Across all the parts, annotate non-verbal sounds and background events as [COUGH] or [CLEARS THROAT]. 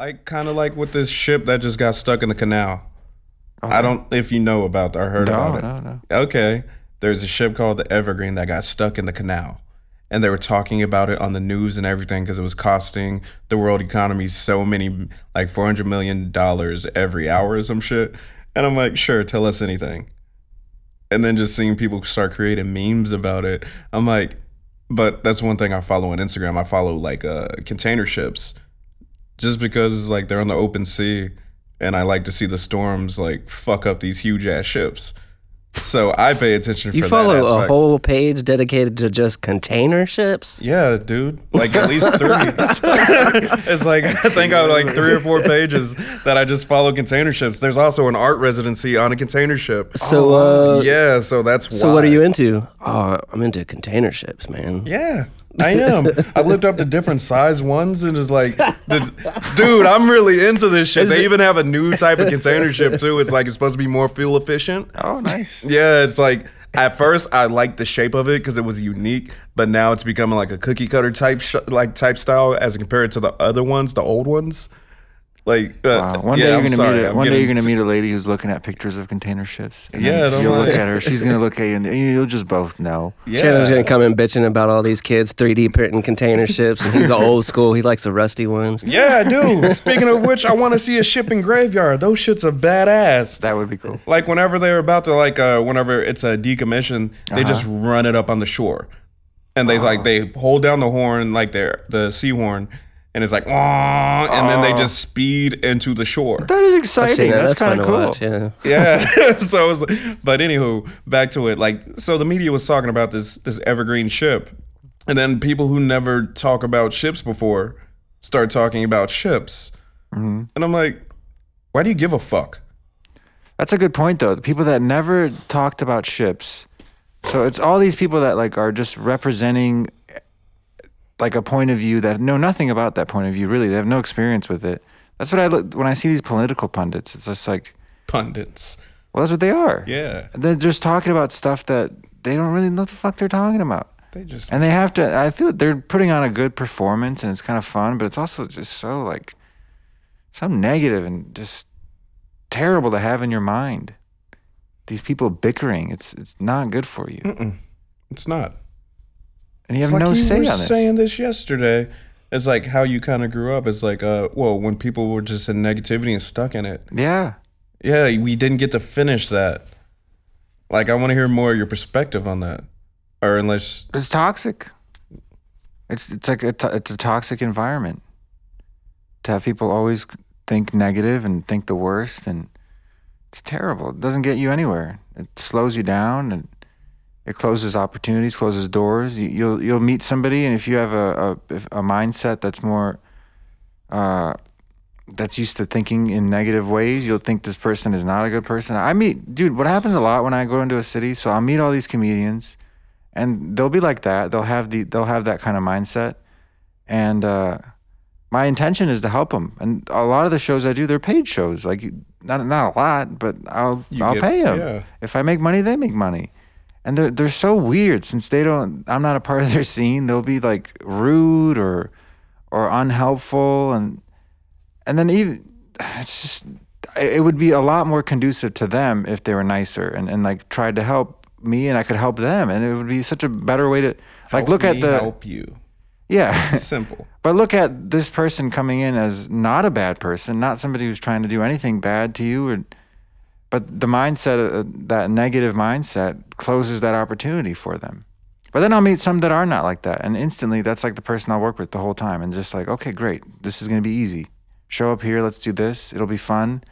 Like kind of like with this ship that just got stuck in the canal. I don't if you know about that or heard No, about it. no, no. Okay. There's a ship called the Evergreen that got stuck in the canal. And they were talking about it on the news and everything because it was costing the world economy so many, like $400 million every hour or some shit. And I'm like, sure, tell us anything. And then just seeing people start creating memes about it. I'm like, but that's one thing I follow on Instagram. I follow like uh, container ships just because like they're on the open sea and I like to see the storms like fuck up these huge ass ships. So I pay attention You for follow that a whole page dedicated to just container ships? Yeah, dude. Like at least three. [LAUGHS] it's like I think I have like three or four pages that I just follow container ships. There's also an art residency on a container ship. So, uh, yeah, so that's so what are you into? Oh, I'm into container ships, man. Yeah, I am. I looked up the different size ones and it's like, the, dude, I'm really into this shit. They even have a new type of container ship too. It's like it's supposed to be more fuel efficient. Oh, nice. Yeah, it's like at first I liked the shape of it because it was unique, but now it's becoming like a cookie cutter type sh- like type style as compared to the other ones, the old ones. Like, uh, Wow. One yeah, day you're I'm gonna sorry, meet a, I'm one day you're gonna meet a lady who's looking at pictures of container ships. and Yeah, then I'm you'll look at her. She's gonna look at you, and you'll just both know. Yeah. Shannon's gonna come in bitching about all these kids 3D printing container [LAUGHS] ships, and he's old school. He likes the rusty ones. Yeah, I do. Speaking of which, I want to see a shipping graveyard. Those shits are badass. That would be cool. Like whenever they're about to like uh whenever it's a decommission, they just run it up on the shore. And they like they hold down the horn like their the sea horn and it's like "Wah," and then they just speed into the shore. That is exciting. seen that. That's, That's, kind of cool. watch. Yeah. Yeah. [LAUGHS] [LAUGHS] so it was but anywho, back to it. Like so the media was talking about this this evergreen ship. And then people who never talk about ships before start talking about ships. Mm-hmm. And I'm like, why do you give a fuck? That's a good point, though. The people that never talked about ships. So it's all these people that like are just representing like a point of view that know nothing about that point of view. Really, they have no experience with it. That's what I look when I see these political pundits. It's just like, Pundits. well, that's what they are. Yeah. and They're just talking about stuff that they don't really know the fuck they're talking about. They just And they have to. I feel that they're putting on a good performance, and it's kind of fun, but it's also just so like so negative and just terrible to have in your mind. These people bickering, it's it's not good for you, it's not. And you have like no you say were on this. saying this yesterday. It's like how you kind of grew up. It's like, uh, well, when people were just in negativity and stuck in it. yeah, Yeah, we didn't get to finish that. Like, I want to hear more of your perspective on that. Or unless, it's toxic. It's it's like a it's a toxic environment to have people always think negative and think the worst, and it's terrible. It doesn't get you anywhere. It slows you down and it closes opportunities, closes doors. You, you'll you'll meet somebody, and if you have a a, a mindset that's more uh, that's used to thinking in negative ways, you'll think this person is not a good person. I meet, dude, what happens a lot when I go into a city, so I'll meet all these comedians and they'll be like that. They'll have the, they'll have that kind of mindset. And, uh, my intention is to help them. And a lot of the shows I do, they're paid shows. Like not, not a lot, but I'll, You I'll get- pay them. yeah. If I make money, they make money. And they're, they're so weird since they don't, I'm not a part of their scene. They'll be like rude or, or unhelpful. And, and then even it's just it would be a lot more conducive to them if they were nicer and, and like tried to help me and I could help them and it would be such a better way to like help look at the help you. yeah [LAUGHS] [LAUGHS] Simple. but look at this person coming in as not a bad person not somebody who's trying to do anything bad to you or but the mindset uh, that negative mindset closes that opportunity for them. But then I'll meet some that are not like that and instantly that's like the person I'll work with the whole time and just like okay great. This is going to be easy. Show up here let's do this. It'll be fun.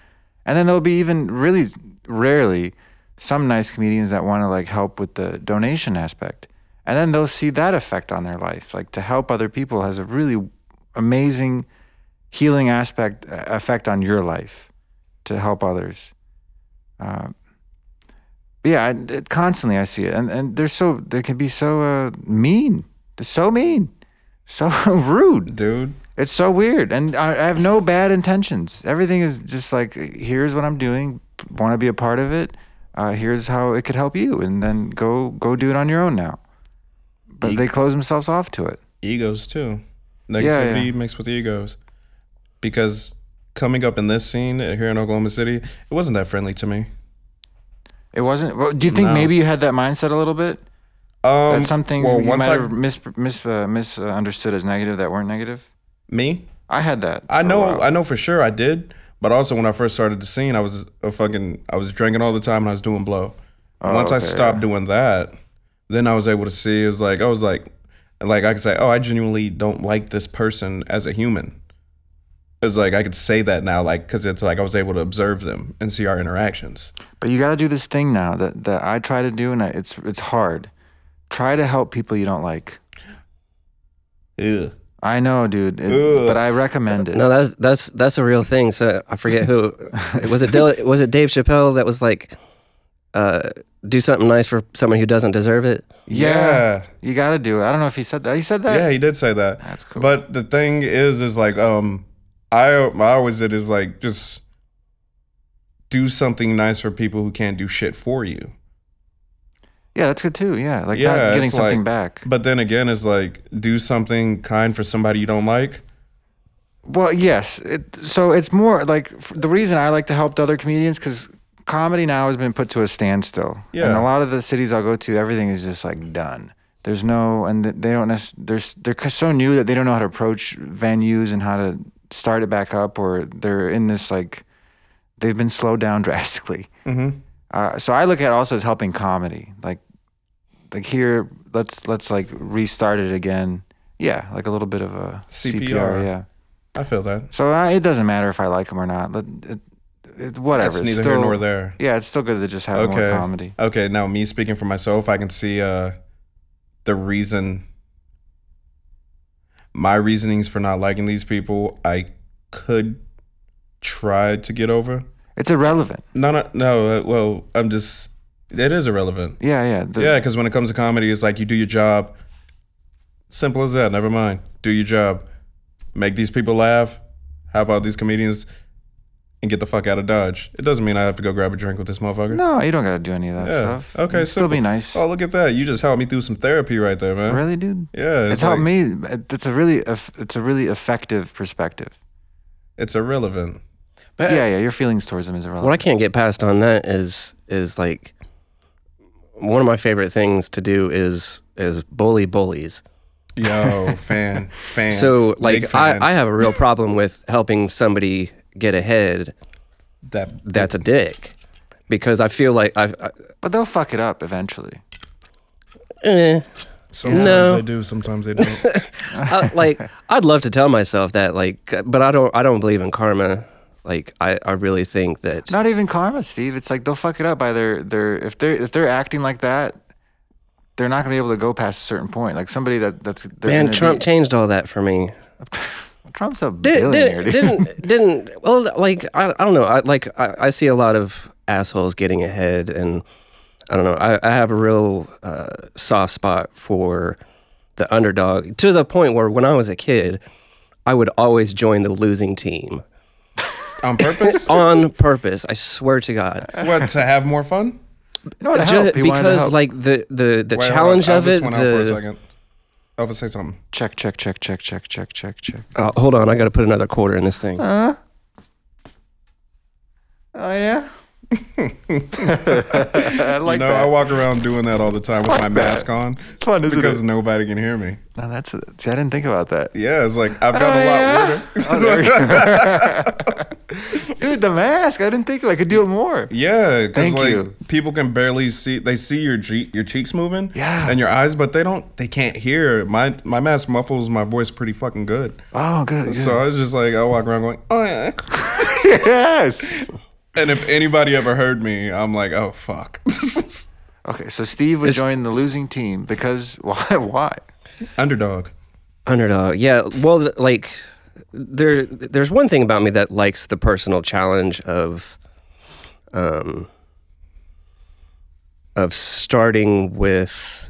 And then there'll be even really rarely some nice comedians that want to like help with the donation aspect. And then they'll see that effect on their life. Like to help other people has a really amazing healing aspect effect on your life to help others uh, yeah I, it, constantly i see it and, and they're so they can be so uh, mean they're so mean so [LAUGHS] rude Dude, it's so weird, and I, I have no bad intentions. Everything is just like, here's what I'm doing. Want to be a part of it? Uh, here's how it could help you, and then go go do it on your own now. But they close themselves off to it. egos too. yeah. Negativity mixed with egos. Because coming up in this scene here in Oklahoma City, it wasn't that friendly to me. It wasn't. Well, do you think No. maybe you had that mindset a little bit? Um, that some things well, you might I have mis, mis, uh, misunderstood as negative that weren't negative? me, I had that. I know. I know for sure I did. But also when I first started the scene, I was a fucking, I was drinking all the time and I was doing blow. Oh, Once I stopped yeah. doing that, then I was able to see. It was like I was like, like I could say, oh, I genuinely don't like this person as a human. It was like I could say that now, like because it's like I was able to observe them and see our interactions. But you got to do this thing now that, that I try to do, and I, it's it's hard. Try to help people you don't like. Ew. I know, dude, it- Ugh. but I recommend it. No, that's that's that's a real thing. So I forget who [LAUGHS] was it. Dil- was it Dave Chappelle that was like, uh, do something nice for someone who doesn't deserve it? yeah, you got to do it. I don't know if he said that. He said that. Yeah, he did say that. That's cool. But the thing is, is like, um, I I always did is like just do something nice for people who can't do shit for you. yeah, that's good too. Yeah, like Yeah, not getting something like- back. But then again, is like do something kind for somebody you don't like. Well, yes. It, so it's more like f- the reason I like to help the other comedians because comedy now has been put to a standstill. Yeah. And a lot of the cities I'll go to, everything is just like done. There's no, and they don't they're, they're so new that they don't know how to approach venues and how to start it back up, or they're in this like, they've been slowed down [LAUGHS] drastically. Mm-hmm. Uh, so I look at it also as helping comedy. Like, like here, let's let's like restart it again. Yeah, like a little bit of a CPR. CPR. yeah. I feel that. So uh, it doesn't matter if I like them or not. It, it, whatever. That's It's neither still, here nor there. Yeah, it's still good to just have more Okay. comedy. Okay, now me speaking for myself, I can see uh the reason my reasonings for not liking these people I could try to get over. It's irrelevant. No, no, no. Uh, well, I'm just. It is irrelevant. Yeah, yeah. The, yeah, because when it comes to comedy, it's like you do your job. Simple as that. Never mind. Do your job. Make these people laugh. How about these comedians? And get the fuck out of Dodge. It doesn't mean I have to go grab a drink with this motherfucker. No, you don't got to do any of that Yeah. stuff. Okay, It'd still be nice. Oh, look at that! You just helped me through some therapy right there, man. really, dude? Yeah, It's, it's, helped like, me. It's a really, it's a really effective perspective. It's irrelevant. But yeah, yeah. Your feelings towards him is irrelevant. what I can't get past on that is is like one of my favorite things to do is is bully bullies. Yo, fan, [LAUGHS] fan. So like fan. I, I have a real problem with helping somebody get ahead that that's a dick because I feel like I've I, but they'll fuck it up eventually. eh, sometimes No. they do, sometimes they don't. [LAUGHS] I, like I'd love to tell myself that like but I don't I don't believe in karma. Like I, I really think that Not even karma, Steve. It's like they'll fuck it up by their their if they're if they're acting like that, they're not gonna be able to go past a certain point. Like somebody that that's they're man Trump Be, changed all that for me. [LAUGHS] Trump's a Did, billionaire, did, dude. didn't [LAUGHS] didn't well like I, I don't know I like I, I see a lot of assholes getting ahead and I don't know I, I have a real uh, soft spot for the underdog to the point where when I was a kid I would always join the losing team [LAUGHS] On purpose? [LAUGHS] on purpose I swear to God what to have more fun? no, to Ju- help. He wanted to because help. like the the the Wait, hold challenge on. of Elvis it Went out for a the. Elvis, say something. check, check, check, check, check, check, check, check. oh, hold on I got to put another quarter in this thing Uh, oh yeah. [LAUGHS] I like you know, that. I walk around doing that all the time with my mask on It's fun, isn't because it? nobody can hear me. No, that's a, see, I didn't think about that. Yeah, it's like I've got Oh, a yeah? lot Oh, weirder. there you go. [LAUGHS] [LAUGHS] [LAUGHS] Dude, the mask. I didn't think I could do it more. Yeah, because like you. people can barely see. They see your che- your cheeks moving, Yeah. and your eyes, but they don't. They can't hear. My my mask muffles my voice pretty fucking good. Oh, good. good. So I was just like, I walk around going, oh yeah. [LAUGHS] [LAUGHS] yes. And if anybody ever heard me, I'm like, oh fuck. Okay, so Steve would It's- join the losing team because why? Why? Underdog. Underdog. Yeah. Well, like there, there's one thing about me that likes the personal challenge of, um, of starting with.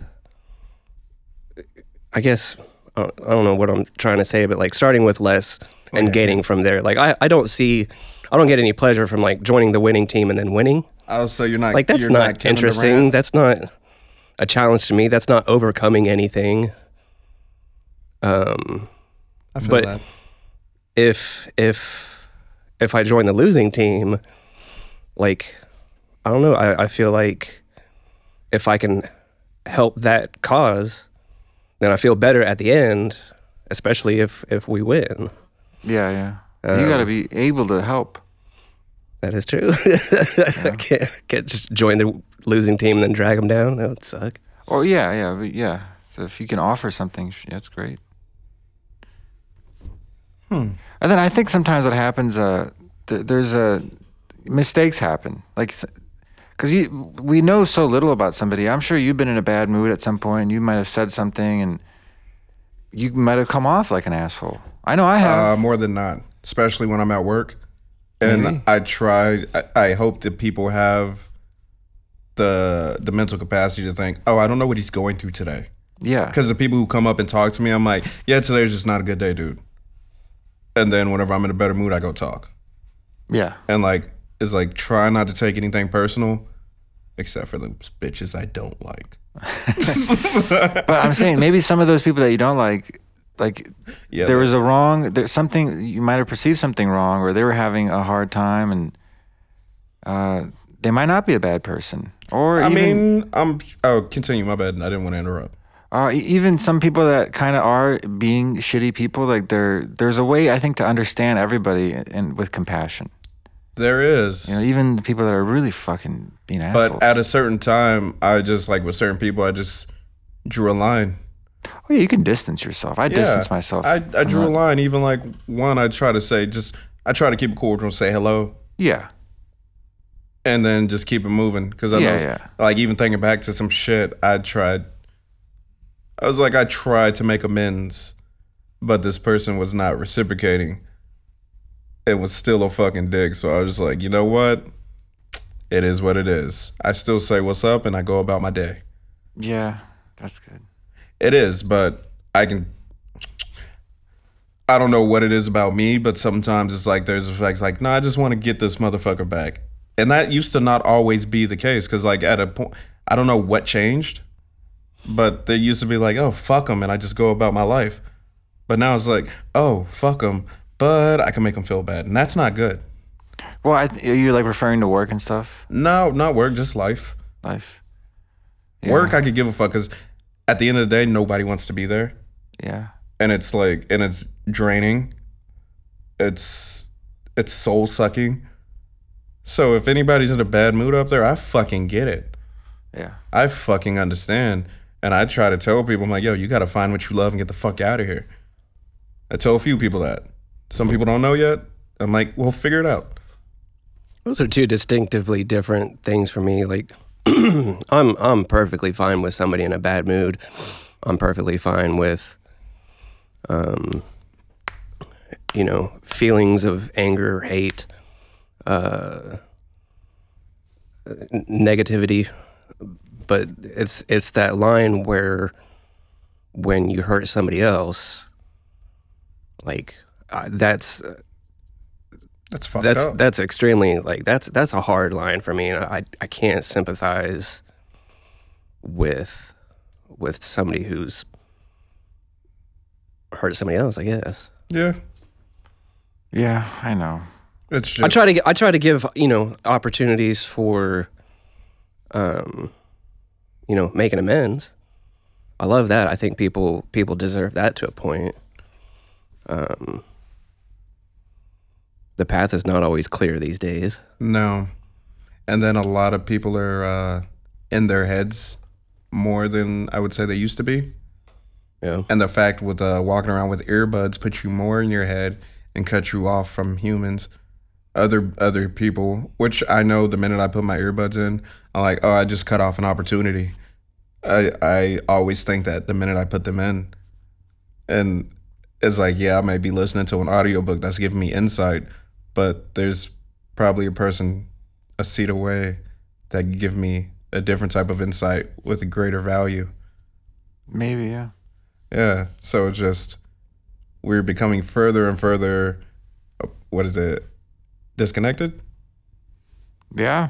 I guess I don't I don't know what I'm trying to say, but like starting with less and gaining from there. Like I, I don't see, I don't get any pleasure from like joining the winning team and then winning. Oh, so you're not Like that's you're not, interesting. That's not a challenge to me. That's not overcoming anything. Um I feel but- that. If if if I join the losing team, like I don't know, I, I feel like if I can help that cause, then I feel better at the end, especially if if we win. Yeah, yeah. you got to Um, be able to help. That is true. [LAUGHS] I can't, can't just join the losing team and then drag them down. That would suck. Or yeah, yeah, yeah. So if you can offer something, that's great. Hmm. And then I think sometimes what happens, uh, th- there's a mistakes happen, like because you we know so little about somebody. I'm sure you've been in a bad mood at some point. and You might have said something, and you might have come off like an asshole. I know I have. Uh, more than not, especially when I'm at work. And Maybe. I try. I, I hope that people have the the mental capacity to think, oh, I don't know what he's going through today. yeah, Because the people who come up and talk to me, I'm like, yeah, today's just not a good day, dude. And then whenever I'm in a better mood, I go talk. yeah, And like, it's like try not to take anything personal, except for those bitches I don't like. [LAUGHS] but I'm saying maybe some of those people that you don't like, like Yeah, there was a wrong, there's something you might have perceived something wrong, or they were having a hard time, and uh, they might not be a bad person, or I even, mean, I'm. Oh, continue. My bad. I didn't want to interrupt. Uh, even some people that kind of are being shitty people. Like there, there's a way I think to understand everybody and with compassion. There is. You know, even the people that are really fucking being assholes. But at a certain time, I just like with certain people, I just drew a line. oh yeah, you can distance yourself. I distance myself. I, I drew a line. Even like one, I try to say just I try to keep it cordial, say hello, Yeah, and then just keep it moving. Because I Yeah, know, yeah. like even thinking back to some shit, I tried. I was like, I tried to make amends, but this person was not reciprocating. It was still a fucking dick. So I was just like, you know what? It is what it is. I still say what's up, and I go about my day. yeah, that's good. It is, but I can. I don't know what it is about me, but sometimes it's like there's effects like, no, I just want to get this motherfucker back, and that used to not always be the case. Because like at a point, I don't know what changed, but they used to be like, oh fuck them. and I just go about my life. But now it's like, oh fuck them. but I can make them feel bad, and that's not good. Well, I th- are you like referring to work and stuff? No, not work, just life. Life. Yeah, Work, I could give a fuck, because at the end of the day, nobody wants to be there. Yeah. and it's like and it's draining it's it's soul sucking so if anybody's in a bad mood up there i fucking get it Yeah. i fucking understand and i try to tell people i'm like yo you gotta find what you love and get the fuck out of here i tell a few people that some people don't know yet i'm like well figure it out Those are two distinctively different things for me. Like, [CLEARS THROAT] I'm I'm perfectly fine with somebody in a bad mood. I'm perfectly fine with, um, you know, feelings of anger, hate, uh, negativity. But it's it's that line where, when you hurt somebody else, like uh, that's that's fucked that's up that's extremely like that's that's a hard line for me. I I can't sympathize with with somebody who's hurt somebody else. I guess yeah Yeah, I know. it's just I try to I try to give you know opportunities for, um, you know, making amends. I love that. I think people people deserve that to a point. Um, the path is not always clear these days. No. And then a lot of people are uh, in their heads more than I would say they used to be. Yeah. And the fact with uh, walking around with earbuds puts you more in your head and cut you off from humans, other other people. Which I know the minute I put my earbuds in, I'm like, oh, I just cut off an opportunity. I I always think that the minute I put them in, and it's like, yeah, I may be listening to an audiobook that's giving me insight, but there's probably a person a seat away that can give me a different type of insight with a greater value. Maybe, yeah. Yeah. So it's just we're becoming further and further. uh, What is it? Disconnected. Yeah.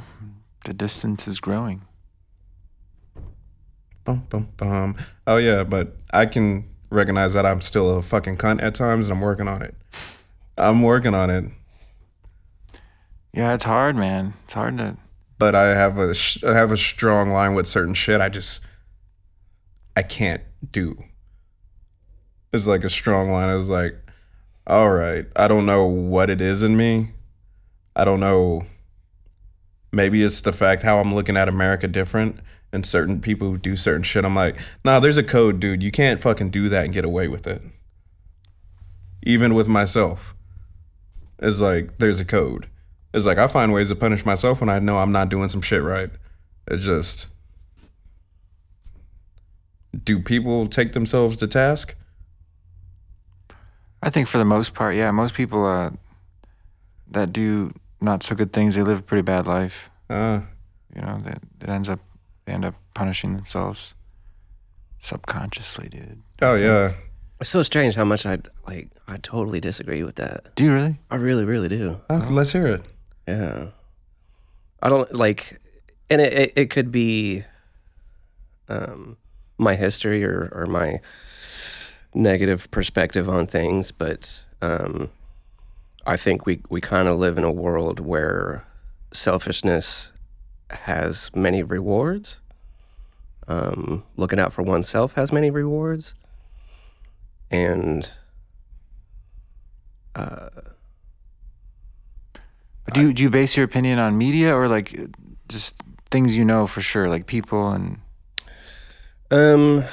The distance is growing. Bum, bum, bum. Oh yeah, but I can recognize that I'm still a fucking cunt at times, and I'm working on it. I'm working on it. Yeah, it's hard, man. It's hard to. but I have a sh- I have a strong line with certain shit. I just I can't do. It's like a strong line. It's like, all right, I don't know what it is in me. I don't know. Maybe it's the fact how I'm looking at America different, and certain people who do certain shit. I'm like, nah, there's a code, dude. You can't fucking do that and get away with it. Even with myself, it's like there's a code. It's like I find ways to punish myself when I know I'm not doing some shit right. It's just do people take themselves to task? I think for the most part, yeah, most people uh, that do not so good things, they live a pretty bad life. Uh, You know, that it ends up they end up punishing themselves subconsciously, dude. oh yeah. It's so strange how much I like. I totally disagree with that. Do you really? I really, really do. Oh, let's hear it. Yeah. I don't like, and it, it, it could be um, my history or, or my negative perspective on things, but um, I think we, we kind of live in a world where selfishness has many rewards. Um, looking out for oneself has many rewards. And But do you do you base your opinion on media or like just things you know for sure, like people and um,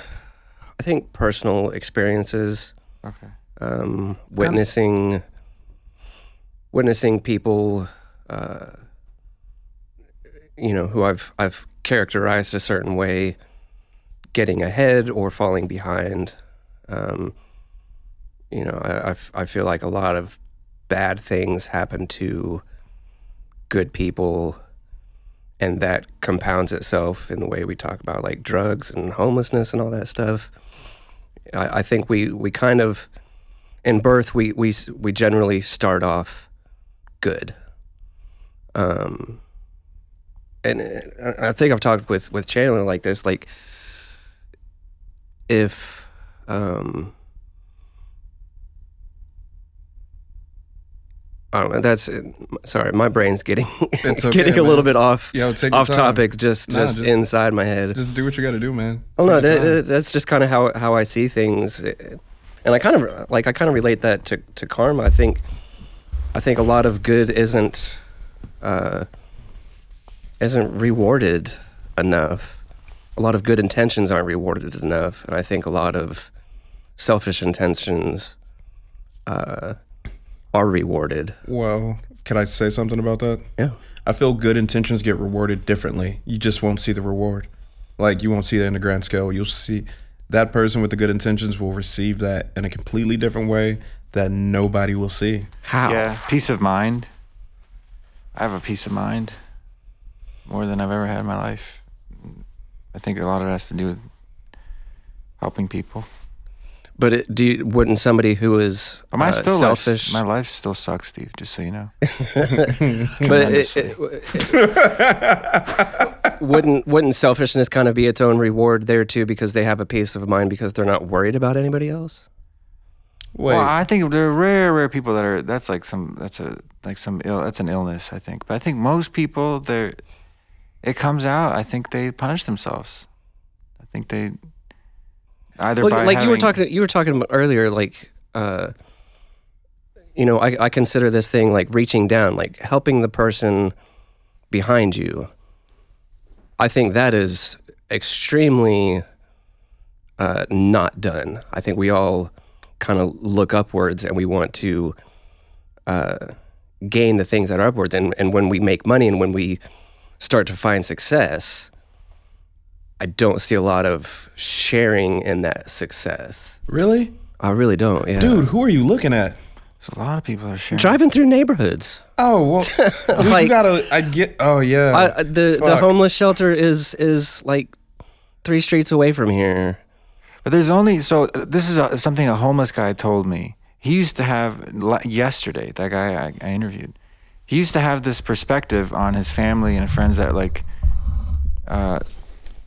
I think personal experiences. okay. um, witnessing witnessing people uh, you know who I've I've characterized a certain way getting ahead or falling behind. Um, you know I, I feel like a lot of bad things happen to good people and that compounds itself in the way we talk about like drugs and homelessness and all that stuff. I, I think we we kind of in birth we we we generally start off good um and uh, I think I've talked with with Chandler like this like if um I don't know. That's sorry. My brain's getting [LAUGHS] okay, getting a little bit off take off topic. Just Nah, just, just- inside my head. Just do what you got to do, man. Oh no, your that, time. that- that's just kind of how how I see things, and I kind of like I kind of relate that to to karma. I think I think a lot of good isn't uh, isn't rewarded enough. A lot of good intentions aren't rewarded enough, and I think a lot of selfish intentions uh, are rewarded. Well, can I say something about that? Yeah. I feel good intentions get rewarded differently. You just won't see the reward. Like you won't see that in the grand scale. You'll see that person with the good intentions will receive that in a completely different way that nobody will see. How? Yeah, peace of mind. I have a peace of mind more than I've ever had in my life. I think a lot of it has to do with helping people. But it, do you, wouldn't somebody who is But my uh, still selfish? Life, my life still sucks, Steve. Just so you know. [LAUGHS] [LAUGHS] but it, it, it- [LAUGHS] wouldn't wouldn't selfishness kind of be its own reward there too because they have a peace of mind because they're not worried about anybody else Wait, Well, I think there are rare, rare people that are. That's like some. That's a like some ill. That's an illness, I think. But I think most people, they're. It comes out. I think they punish themselves. I think they. Either well, by like you were talking you were talking about earlier like uh you know I, I consider this thing like reaching down like helping the person behind you i think that is extremely uh, not done i think we all kind of look upwards and we want to uh, gain the things that are upwards and, and when we make money and when we start to find success i don't see a lot of sharing in that success really? i really don't yeah Dude, who are you looking at? a lot of people are sharing. driving through neighborhoods Oh, well, [LAUGHS] Like- you gotta, I get, oh, yeah. I, the the homeless shelter is is like three streets away from here But there's only so uh, this is a, something a homeless guy told me. He used to have yesterday. That guy I, I interviewed. He used to have this perspective on his family and friends that like, uh,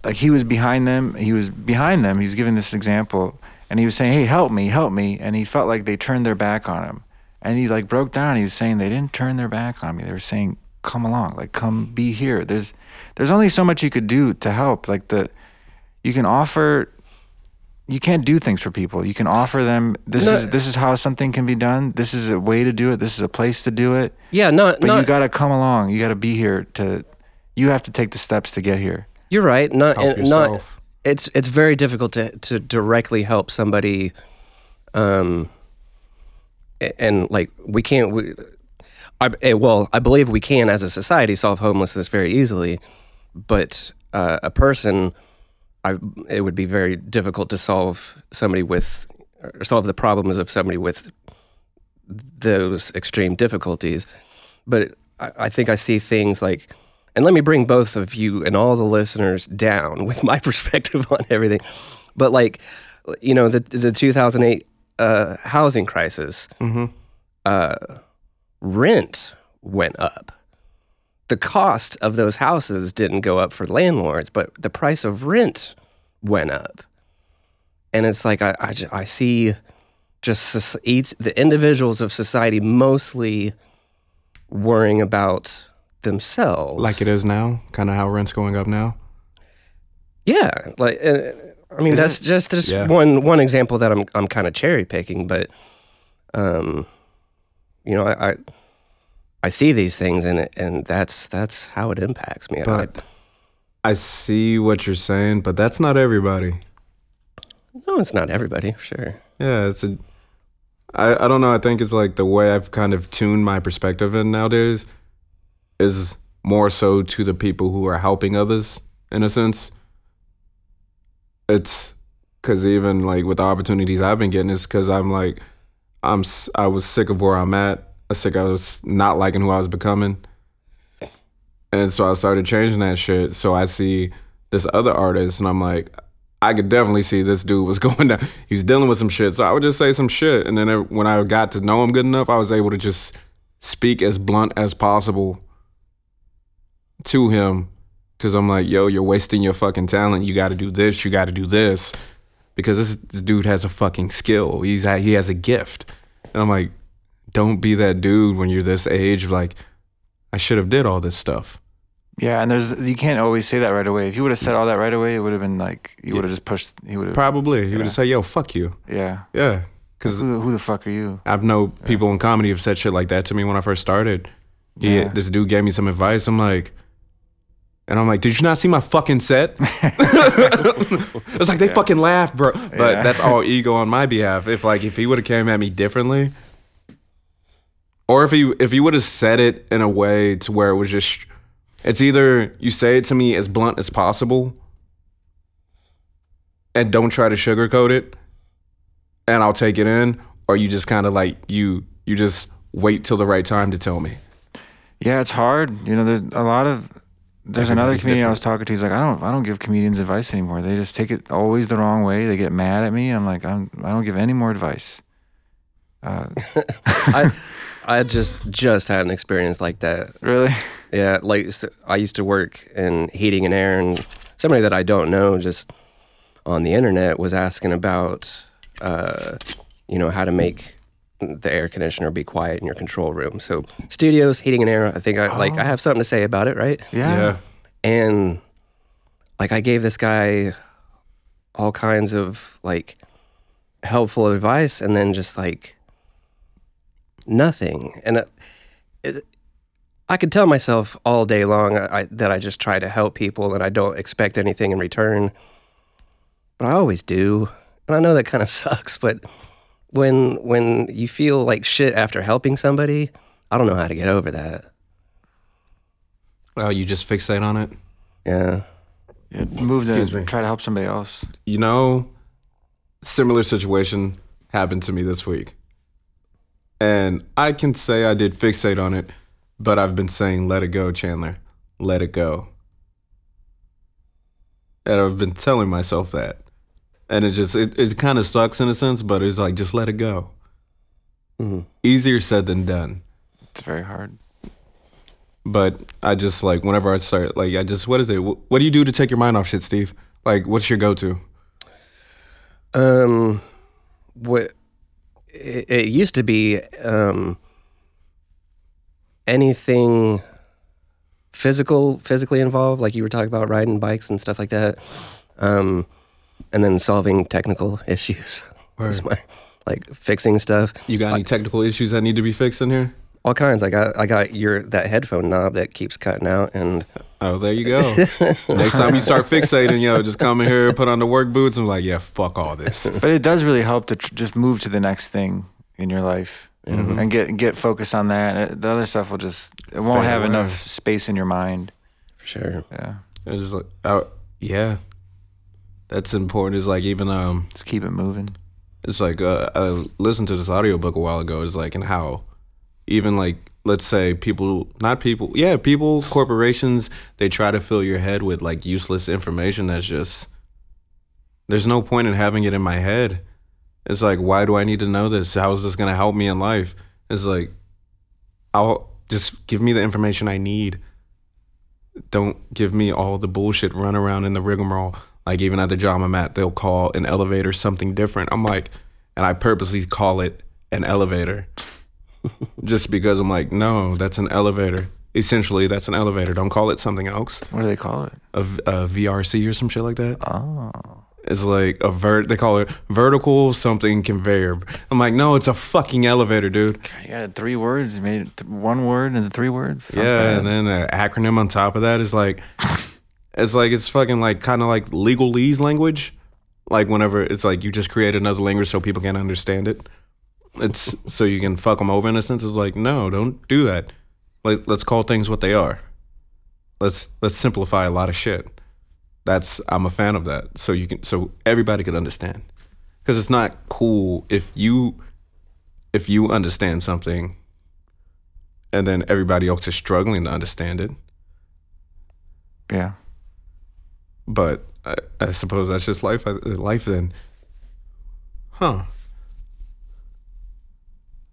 like he was behind them. He was behind them. He was giving this example, and he was saying, "Hey, help me, help me," and he felt like they turned their back on him. and he like broke down. He was saying they didn't turn their back on me. They were saying, "Come along, like come be here." There's there's only so much you could do to help. Like the you can offer. You can't do things for people. You can offer them. This No. is this is how something can be done. This is a way to do it. This is a place to do it. Yeah, not But not you got to come along. You got to be here to. You have to take the steps to get here. You're right. Not Help and not. It's it's very difficult to to directly help somebody, um. And like we can't. We, I eh, well, I believe we can as a society solve homelessness very easily, but uh, a person, I it would be very difficult to solve somebody with or solve the problems of somebody with those extreme difficulties. But I, I think I see things like, and let me bring both of you and all the listeners down [LAUGHS] with my perspective on everything. But like, you know, the the 2008 uh, housing crisis, uh, rent went up. The cost of those houses didn't go up for landlords, but the price of rent went up. And it's like I I, I see just each the individuals of society mostly worrying about themselves Like it is now, kind of how rent's going up now. yeah like uh, i mean that's it- just just Yeah. one one example that i'm i'm kind of cherry picking but um you know i i, I see these things and it, and that's that's how it impacts me I- But I see what you're saying, but that's not everybody. no it's not everybody for sure Yeah, it's a. I, I don't know. I think it's like the way I've kind of tuned my perspective in nowadays is more so to the people who are helping others in a sense. It's because even like with the opportunities I've been getting, it's because I'm like, I'm I was sick of where I'm at. I sick. I was not liking who I was becoming, and so I started changing that shit. So I see this other artist, and I'm like, I could definitely see this dude was [LAUGHS] going down. He was dealing with some shit. So I would just say some shit. And then when I got to know him good enough, I was able to just speak as blunt as possible to him. Cause I'm like, yo, you're wasting your fucking talent. You got to do this. You got to do this. Because this, this dude has a fucking skill. He's he has a gift. And I'm like, don't be that dude when you're this age. Like, I should have did all this stuff. Yeah, and there's you can't always say that right away. If you would have said all that right away, it would have been like you would have just pushed. He would have. Probably. He would have said, yo, fuck you. Yeah. Yeah. Cause Who, who the fuck are you? I've know people in comedy have said shit like that to me when I first started. He, Yeah. This dude gave me some advice. I'm like, and I'm like, did you not see my fucking set? [LAUGHS] it's like they fucking laughed, bro. But Yeah. that's all ego on my behalf. If like if he would have came at me differently, or if he if he would have said it in a way to where it was just, it's either you say it to me as blunt as possible, and don't try to sugarcoat it, and I'll take it in, or you just kind of like you you just wait till the right time to tell me. Yeah, it's hard. You know, there's a lot of. There's another Everybody's comedian I was talking to. He's like, I don't, I don't give comedians advice anymore. They just take it always the wrong way. They get mad at me. I'm like, I'm, I don't give any more advice. Uh, [LAUGHS] [LAUGHS] i i just just had an experience like that really? Yeah, like I used to work in heating and air, and somebody that I don't know just on the internet was asking about, uh, you know, how to make the air conditioner be quiet in your control room. So studios, heating and air. I think I like I have something to say about it, right? Yeah. Yeah. And like I gave this guy all kinds of like helpful advice, and then just like nothing, and. It, it, I could tell myself all day long I, I, that I just try to help people and I don't expect anything in return. But I always do. And I know that kind of [LAUGHS] sucks, but when when you feel like shit after helping somebody, I don't know how to get over that. Oh, you just fixate on it. Yeah. yeah move Excuse to me. try to help somebody else. You know, similar situation happened to me this week. And I can say I did fixate on it, but I've been saying, let it go, Chandler. Let it go. And I've been telling myself that. And it just, it, it kind of sucks in a sense, but it's like, just let it go. Mhm. Easier said than done. It's very hard. But I just like, whenever I start, like, I just, what is it? Wh- What do you do to take your mind off shit, Steve? Like, what's your go to? Um what it, it used to be um, anything physical, physically involved, like you were talking about riding bikes and stuff like that, um, and then solving technical [LAUGHS] issues. Was my like fixing stuff, You got any technical issues that need to be fixed in here? All kinds. I got I got your that headphone knob that keeps cutting out, and Oh, there you go. [LAUGHS] Next time you start fixating, yo, just come in here, put on the work boots, and like, yeah, fuck all this. But it does really help to tr- just move to the next thing in your life and get get focused on that. Uh, The other stuff will just it won't Fade have away. enough space in your mind. for sure. Yeah, It's just like, oh, yeah, that's important. It's like even um, just keep it moving. it's like uh, I listened to this audiobook a while ago. It's like and how even like let's say people, not people, yeah, people, corporations, they try to fill your head with like useless information that's just there's no point in having it in my head. It's like, why do I need to know this? How is this gonna help me in life? It's like, I'll just give me the information I need. Don't give me all the bullshit run around in the rigmarole. Like even at the job I'm at, they'll call an elevator something different. I'm like, and I purposely call it an elevator, just because I'm like, no, that's an elevator. Essentially, that's an elevator. Don't call it something else. What do they call it? A VRC or some shit like that. Oh, It's like a vert. They call it vertical something conveyor. I'm like, no, it's a fucking elevator, dude. you had three words. You made th- one word into three words. Sounds yeah, bad. and then an acronym on top of that is like, [LAUGHS] it's like it's fucking like kind of like legalese language. Like whenever it's like you just create another language so people can understand it. It's so you can fuck them over in a sense. It's like no, don't do that. Like let's call things what they are. Let's let's simplify a lot of shit. That's I'm a fan of that. So you can so everybody can understand. Because it's not cool if you if you understand something and then everybody else is struggling to understand it. yeah. But I, I suppose that's just life. uh, Life then, huh?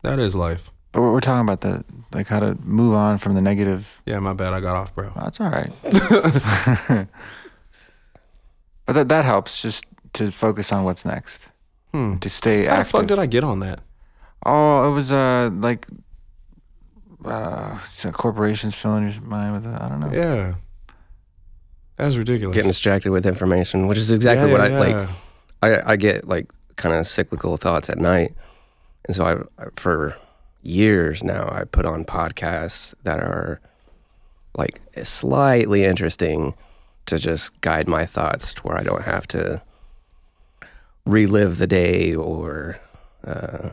That is life. But we're we're talking about the like how to move on from the negative. Yeah, my bad. I got off, bro. That's all right. [LAUGHS] but that that helps just to focus on what's next. Hmm. To stay How the active. fuck did I get on that? Oh, it was uh like uh corporations filling your mind with it. I don't know. Yeah, that's ridiculous. Getting distracted with information, which is exactly Yeah, what yeah, I like. I, I get like kind of cyclical thoughts at night. And so I, for years now I put on podcasts that are like slightly interesting to just guide my thoughts to where I don't have to relive the day or uh,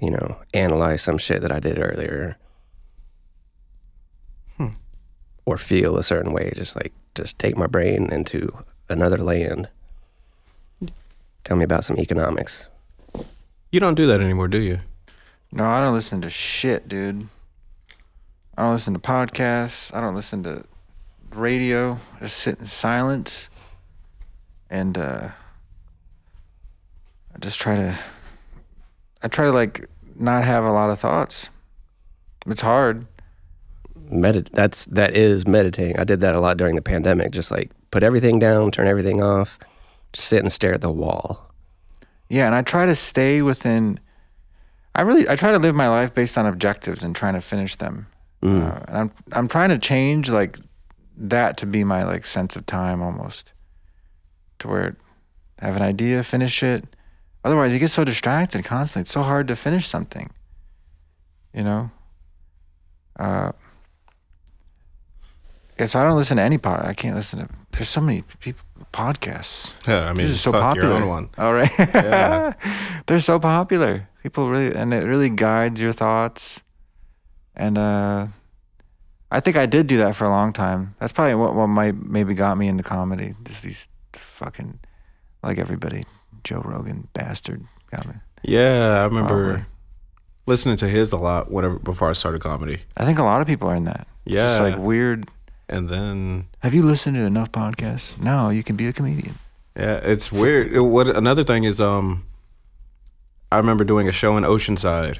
you know analyze some shit that I did earlier. Or feel a certain way just like just take my brain into another land. Tell me about some economics. You don't do that anymore, do you? No, I don't listen to shit, dude. I don't listen to podcasts. I don't listen to radio. I just sit in silence and uh I just try to I try to like not have a lot of thoughts. It's hard. Medit- that's that is meditating. I did that a lot during the pandemic. Just like put everything down, turn everything off, just sit and stare at the wall. Yeah, and I try to stay within. I really I try to live my life based on objectives and trying to finish them. Mm. Uh, and I'm I'm trying to change like that to be my like sense of time almost, to where I have an idea, finish it. Otherwise, you get so distracted constantly. It's so hard to finish something. You know. Uh. Yeah, so I don't listen to any pod. I can't listen to. There's so many people podcasts. Yeah, I mean, These are so popular. one. All right. [LAUGHS] Yeah. [LAUGHS] They're so popular. People really, and it really guides your thoughts. And uh, I think I did do that for a long time. That's probably what, what might maybe got me into comedy. Just these fucking, like everybody, Joe Rogan bastard got me. Yeah, I remember Probably. listening to his a lot Whatever before I started comedy. I think a lot of people are in that. It's Yeah, just like weird. And then Have you listened to enough podcasts? Now you can be a comedian. Yeah, it's weird. It- what another thing is, um, I remember doing a show in Oceanside,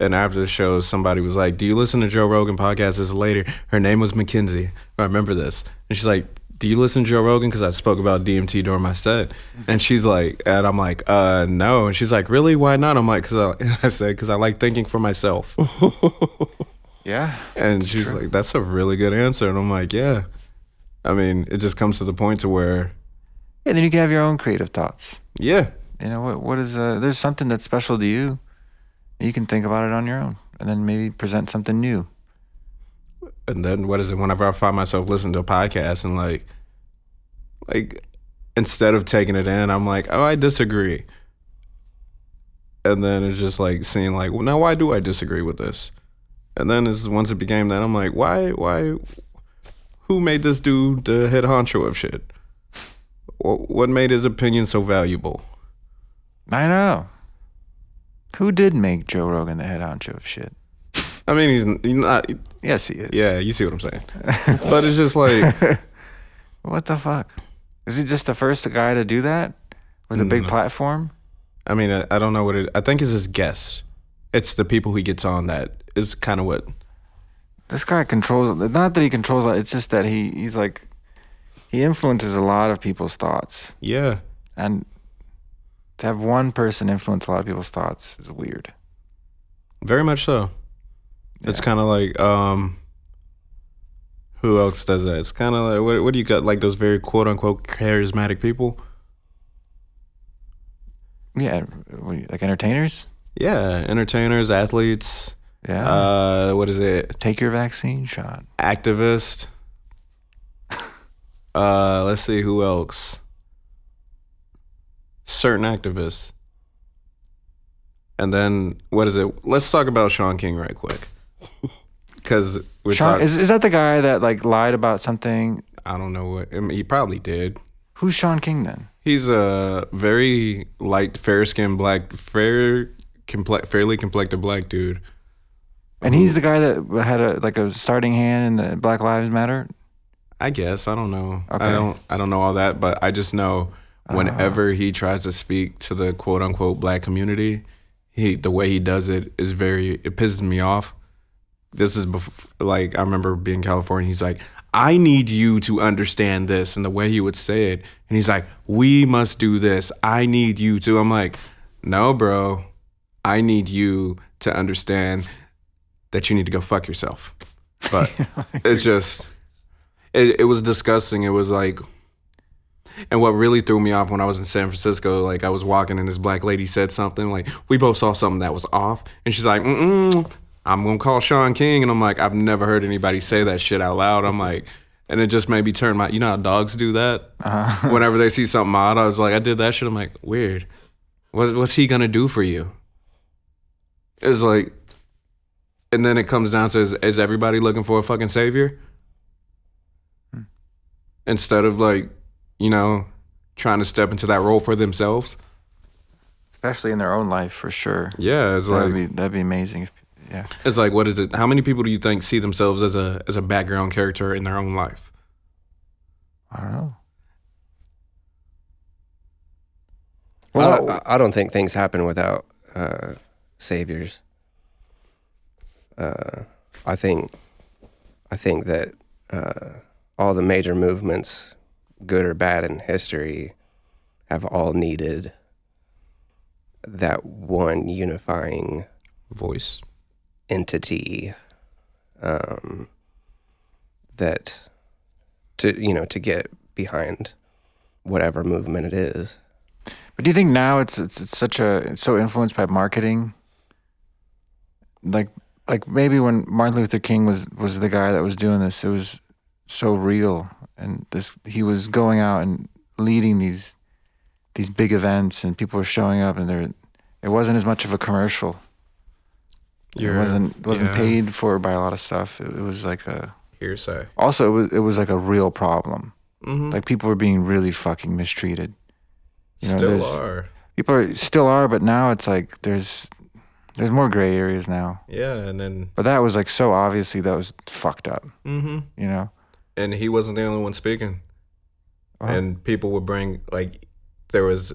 and after the show, somebody was like, "Do you listen to Joe Rogan podcast?" This lady, her name was Mackenzie. I remember this, and she's like, do you listen to Joe Rogan? Because I spoke about DMT during my set, and she's like, and I'm like, uh, no, and she's like, really? Why not? I'm like, because I, [LAUGHS] I said, because I like thinking for myself, [LAUGHS] Yeah. and she's like, that's a really good answer, and I'm like, yeah. I mean, it just comes to the point to where, Yeah, then you can have your own creative thoughts. yeah, You know what? What is uh? There's something that's special to you. You can think about it on your own, and then maybe present something new. and then what is it? Whenever I find myself listening to a podcast and like, like, instead of taking it in, I'm like, oh, I disagree. And then it's just like seeing like, well, now why do I disagree with this? And then it's once it became that, I'm like, why, why, who made this dude the head honcho of shit? What made his opinion so valuable? I know. Who did make Joe Rogan the head honcho of shit? I mean, he's, he's not. Yes, he is. Yeah, you see what I'm saying. but it's just like, [LAUGHS] What the fuck? Is he just the first guy to do that with a big No. platform? I mean, I, I don't know what it. I think it's his guests. It's the people he gets on that is kind of what. This guy controls. Not that he controls. It's just that he he's like he influences a lot of people's thoughts, Yeah, and to have one person influence a lot of people's thoughts is weird. very much so. It's kind of like um. Who else does that? It's kind of like what? What do you got? Like those very quote unquote charismatic people. Yeah, like entertainers. Yeah, entertainers, athletes. Yeah, Uh, what is it? take your vaccine shot. Activist. [LAUGHS] uh, let's see who else. Certain activists. And then what is it? Let's talk about Shaun King right quick. [LAUGHS] Because we're Sean, talking. is is that the guy that like lied about something? I don't know what I mean, he probably did. Who's Shaun King then? He's a very light, fair skinned black, fair, comple- fairly complected black dude. And he's the guy that had a like a starting hand in the Black Lives Matter. I guess I don't know. Okay. I don't. I don't know all that, but I just know whenever ah. he tries to speak to the quote unquote black community, he the way he does it is very. It pisses me off. This is bef- like I remember being in California. He's like, "I need you to understand this," and the way he would say it, and he's like, "We must do this. I need you to." I'm like, "No, bro. I need you to understand that you need to go fuck yourself." But [LAUGHS] it's just it, it was disgusting. It was like, and what really threw me off when I was in San Francisco, like I was walking and this black lady said something like, we both saw something that was off, and she's like, mm I'm gonna call Shaun King, and I'm like, I've never heard anybody say that shit out loud. I'm like, and it just made me turn my, you know how dogs do that. [LAUGHS] Whenever they see something odd, I was like, I did that shit. I'm like, weird. What, what's he gonna do for you? It's like, and then it comes down to is, is everybody looking for a fucking savior? Instead of like, you know, trying to step into that role for themselves. especially in their own life for sure. Yeah, it's That'd like be that'd be amazing. If, yeah, it's like what is it? How many people do you think see themselves as a as a background character in their own life? I don't know. Well, I, I don't think things happen without uh, saviors. Uh, I think, I think that uh, all the major movements, good or bad in history, have all needed that one unifying Voice. entity um, that to you know to get behind whatever movement it is. But do you think now it's it's, it's such a it's so influenced by marketing? Like like maybe when Martin Luther King was was the guy that was doing this, it was so real, and this he was going out and leading these these big events, and people were showing up, and there it wasn't as much of a commercial. it wasn't wasn't yeah. paid for by a lot of stuff. It, it was like a hearsay. also it was it was like a real problem. Mm-hmm. Like people were being really fucking mistreated. you know, Still are. people are, still are, but now it's like there's there's more gray areas now. Yeah, and then But that was like so obviously that was fucked up, mm-hmm. you know. and he wasn't the only one speaking. Wow. And people would bring like there was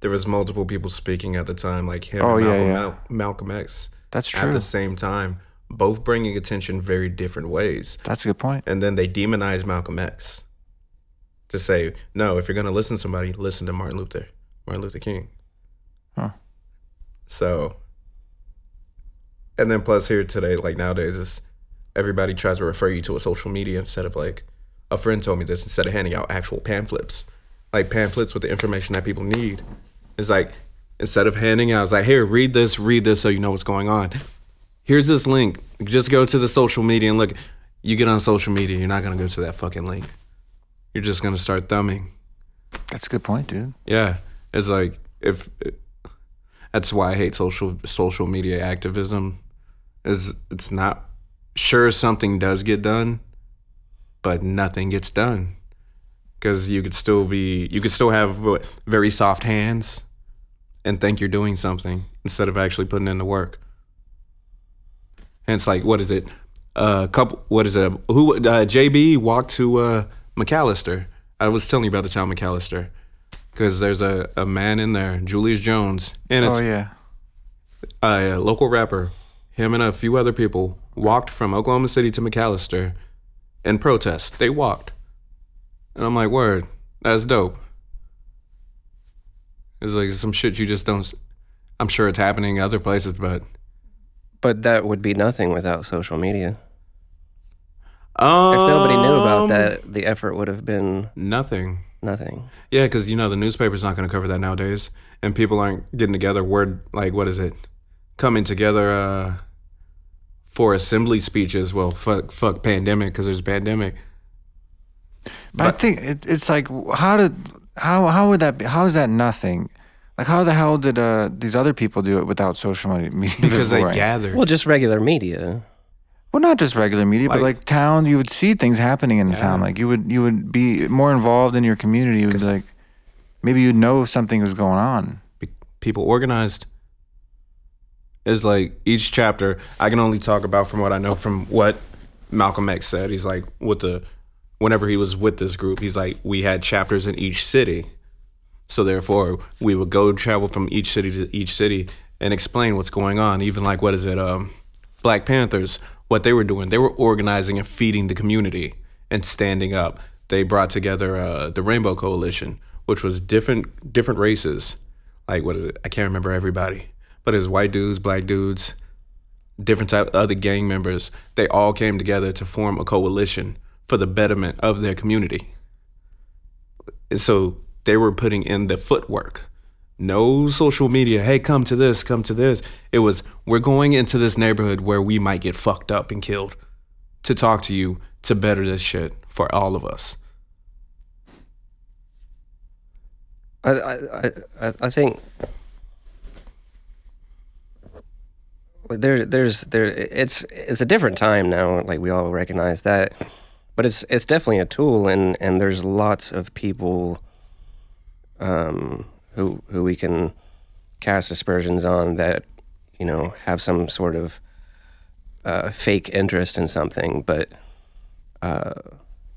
there was multiple people speaking at the time, like him Oh, and yeah, Malcolm, yeah. Mal- Malcolm X That's true. at true. the same time. both bringing attention very different ways. That's a good point. And then they demonized Malcolm X to say, no, if you're going to listen to somebody, listen to Martin Luther, Martin Luther King. Huh. So, and then plus here today, like nowadays, is everybody tries to refer you to a social media instead of like, a friend told me this, instead of handing out actual pamphlets, like pamphlets with the information that people need. It's like, instead of handing out, it's like, here, read this, read this so you know what's going on. Here's this link. Just go to the social media and look. You get on social media, you're not going to go to that fucking link. You're just going to start thumbing. That's a good point, dude. Yeah. It's like, if that's why I hate social social media activism is it's not sure something does get done, but nothing gets done because you could still be you could still have very soft hands and think you're doing something instead of actually putting in the work. And it's like, what is it? A uh, couple. What is it? Who? Uh, JB walked to uh, McAlester. I was telling you about the town McAlester because there's a, a man in there, Julius Jones, and it's Oh yeah. a local rapper. Him and a few other people walked from Oklahoma City to McAlester in protest. They walked, and I'm like, word, that's dope. It's like some shit you just don't. I'm sure it's happening other places, but But that would be nothing without social media. um, If nobody knew about that, the effort would have been nothing. Nothing. Yeah, because you know the newspaper's not going to cover that nowadays, and people aren't getting together. Word like what is it? Coming together uh, for assembly speeches. Well, fuck, fuck pandemic because there's a pandemic. But, I think it, it's like, how did how how would that be? How is that nothing? Like, how the hell did uh, these other people do it without social media? Because they before? gather. Well, just regular media. Well, not just regular media, but Like- like town. You would see things happening in the town. Like you would you would be more involved in your community. You would be like, maybe you'd know something was going on. People organized. Is like each chapter. I can only talk about from what I know from what Malcolm X said. He's like with the whenever he was with this group, he's like we had chapters in each city. So therefore, we would go travel from each city to each city and explain what's going on. Even like what is it, um, Black Panthers, what they were doing. They were organizing and feeding the community and standing up. They brought together uh, the Rainbow Coalition, which was different different races. Like what is it? I can't remember everybody, but it was white dudes, black dudes, different type other gang members. They all came together to form a coalition for the betterment of their community. And so they were putting in the footwork. No social media. Hey, come to this, come to this. It was, we're going into this neighborhood where we might get fucked up and killed to talk to you to better this shit for all of us. I I I, I- think there there's there it's it's a different time now. Like we all recognize that, but it's it's definitely a tool, and and there's lots of people um, who who we can cast aspersions on that you know have some sort of uh, fake interest in something, but uh,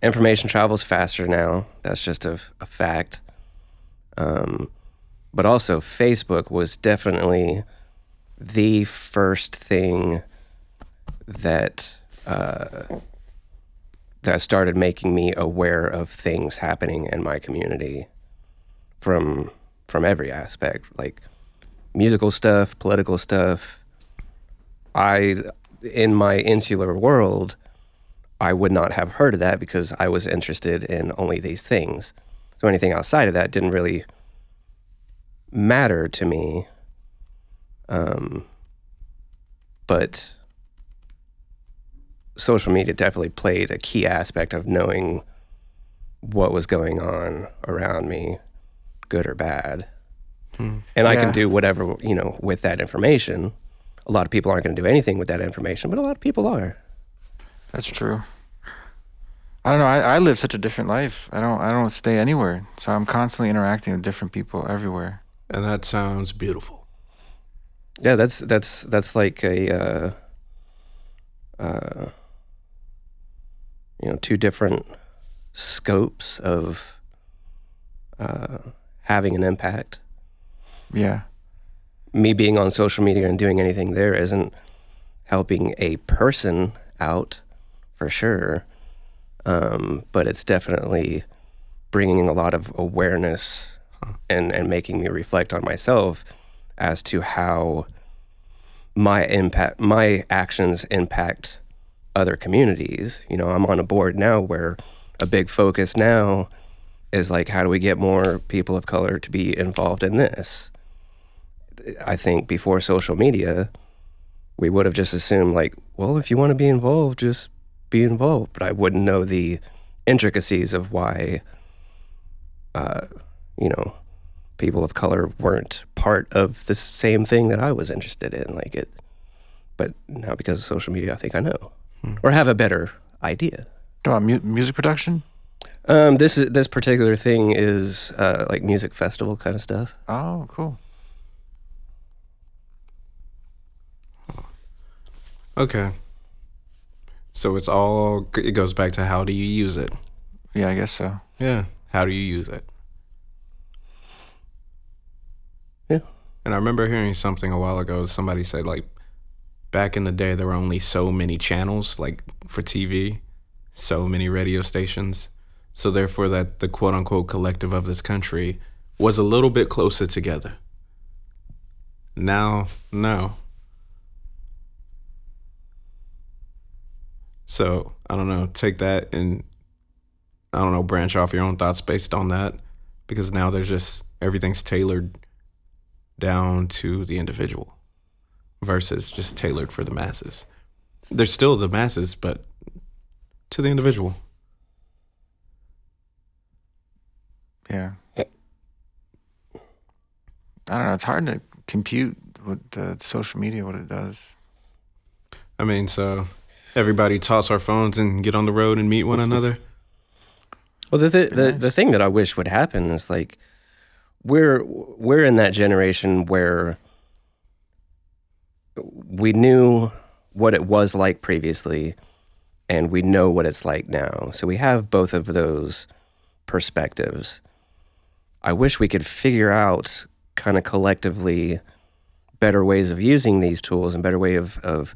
information travels faster now. That's just a, a fact. Um, but also, Facebook was definitely the first thing that uh, that started making me aware of things happening in my community from from every aspect, like musical stuff, political stuff. I, in my insular world, I would not have heard of that because I was interested in only these things. So anything outside of that didn't really matter to me. Um, but social media definitely played a key aspect of knowing what was going on around me, good or bad. And I Yeah. can do whatever, you know, with that information. A lot of people aren't going to do anything with that information, but a lot of people are. That's true. I don't know. I, I live such a different life. I don't. I don't stay anywhere, so I'm constantly interacting with different people everywhere. And that sounds beautiful. Yeah, that's that's that's like a uh, uh, you know two different scopes of uh, having an impact. Yeah. Me being on social media and doing anything there isn't helping a person out for sure. Um, but it's definitely bringing a lot of awareness and, and making me reflect on myself as to how my impact, my actions impact other communities. You know, I'm on a board now where a big focus now is like, how do we get more people of color to be involved in this? I think before social media, we would have just assumed, like, well, if you want to be involved, just be involved. But I wouldn't know the intricacies of why, uh, you know, people of color weren't part of the same thing that I was interested in. Like it, but now because of social media, I think I know or have a better idea. On, mu- music production. Um, this is this particular thing is uh, like music festival kind of stuff. Oh, cool. Okay. So it's all it goes back to how do you use it? Yeah, I guess so. Yeah. How do you use it? Yeah. And I remember hearing something a while ago. Somebody said like back in the day there were only so many channels like for TV, so many radio stations. So therefore that the quote unquote collective of this country was a little bit closer together. Now, no. So I don't know. Take that and I don't know. Branch off your own thoughts based on that, because now there's just everything's tailored down to the individual, versus just tailored for the masses. There's still the masses, but to the individual. Yeah. Eh. I don't know. It's hard to compute what the social media what it does. I mean, so everybody toss our phones and get on the road and meet one another. Well, the th- the the thing that I wish would happen is like we're we're in that generation where we knew what it was like previously and we know what it's like now. So we have both of those perspectives. I wish we could figure out kind of collectively better ways of using these tools and better way of of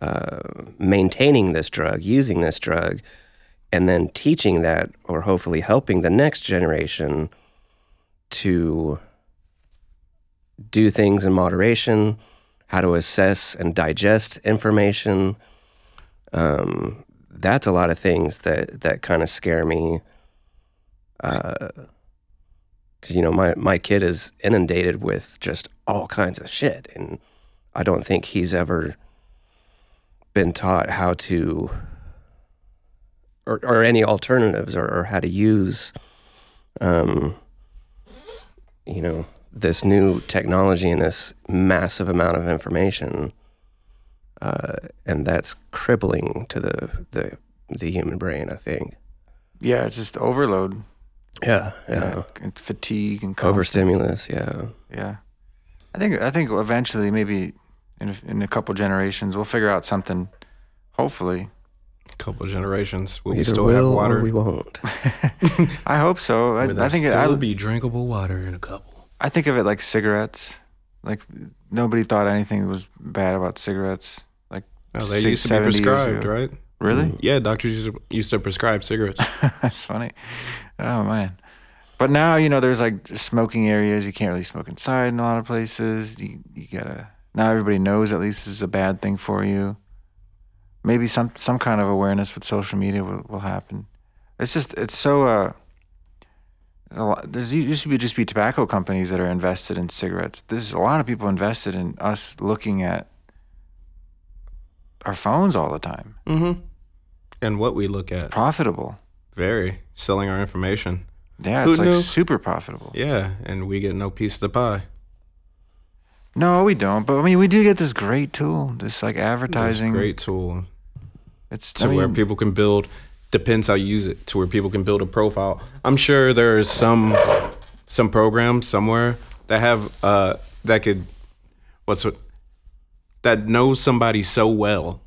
uh, maintaining this drug, using this drug, and then teaching that, or hopefully helping the next generation to do things in moderation, how to assess and digest information. Um, that's a lot of things that that kind of scare me. Because you know, my my kid is inundated with just all kinds of shit, and I don't think he's ever been taught how to or, or any alternatives or, or how to use um, you know this new technology and this massive amount of information uh, and that's crippling to the, the the human brain i think Yeah, it's just overload. Yeah yeah and fatigue and constant- overstimulus yeah Yeah, I think I think eventually, maybe in a, in a couple generations, we'll figure out something. Hopefully, a couple generations, will we Either still will have or water? we won't [LAUGHS] [LAUGHS] I hope so. I, Will I there think it, still I, be drinkable water in a couple. I think of it like cigarettes. Like nobody thought anything was bad about cigarettes. Like Oh, they six, used to be prescribed, right? Really? Mm. Yeah, doctors used to, used to prescribe cigarettes. [LAUGHS] That's funny. Oh man. But now you know there's like smoking areas. You can't really smoke inside in a lot of places. You you gotta now everybody knows at least this is a bad thing for you. Maybe some some kind of awareness with social media will, will happen. It's just it's so uh. there's a lot, there's used to be just be tobacco companies that are invested in cigarettes. There's a lot of people invested in us looking at our phones all the time. mm-hmm. And what we look at, Profitable. Very selling our information. Yeah, Who it's like knew? super profitable. Yeah, and we get no piece of the pie. No, we don't. But I mean, we do get this great tool, this like advertising. This great tool It's to I where people can build. Depends how you use it. To where people can build a profile. I'm sure there is some some program somewhere that have uh that could what's it that knows somebody so well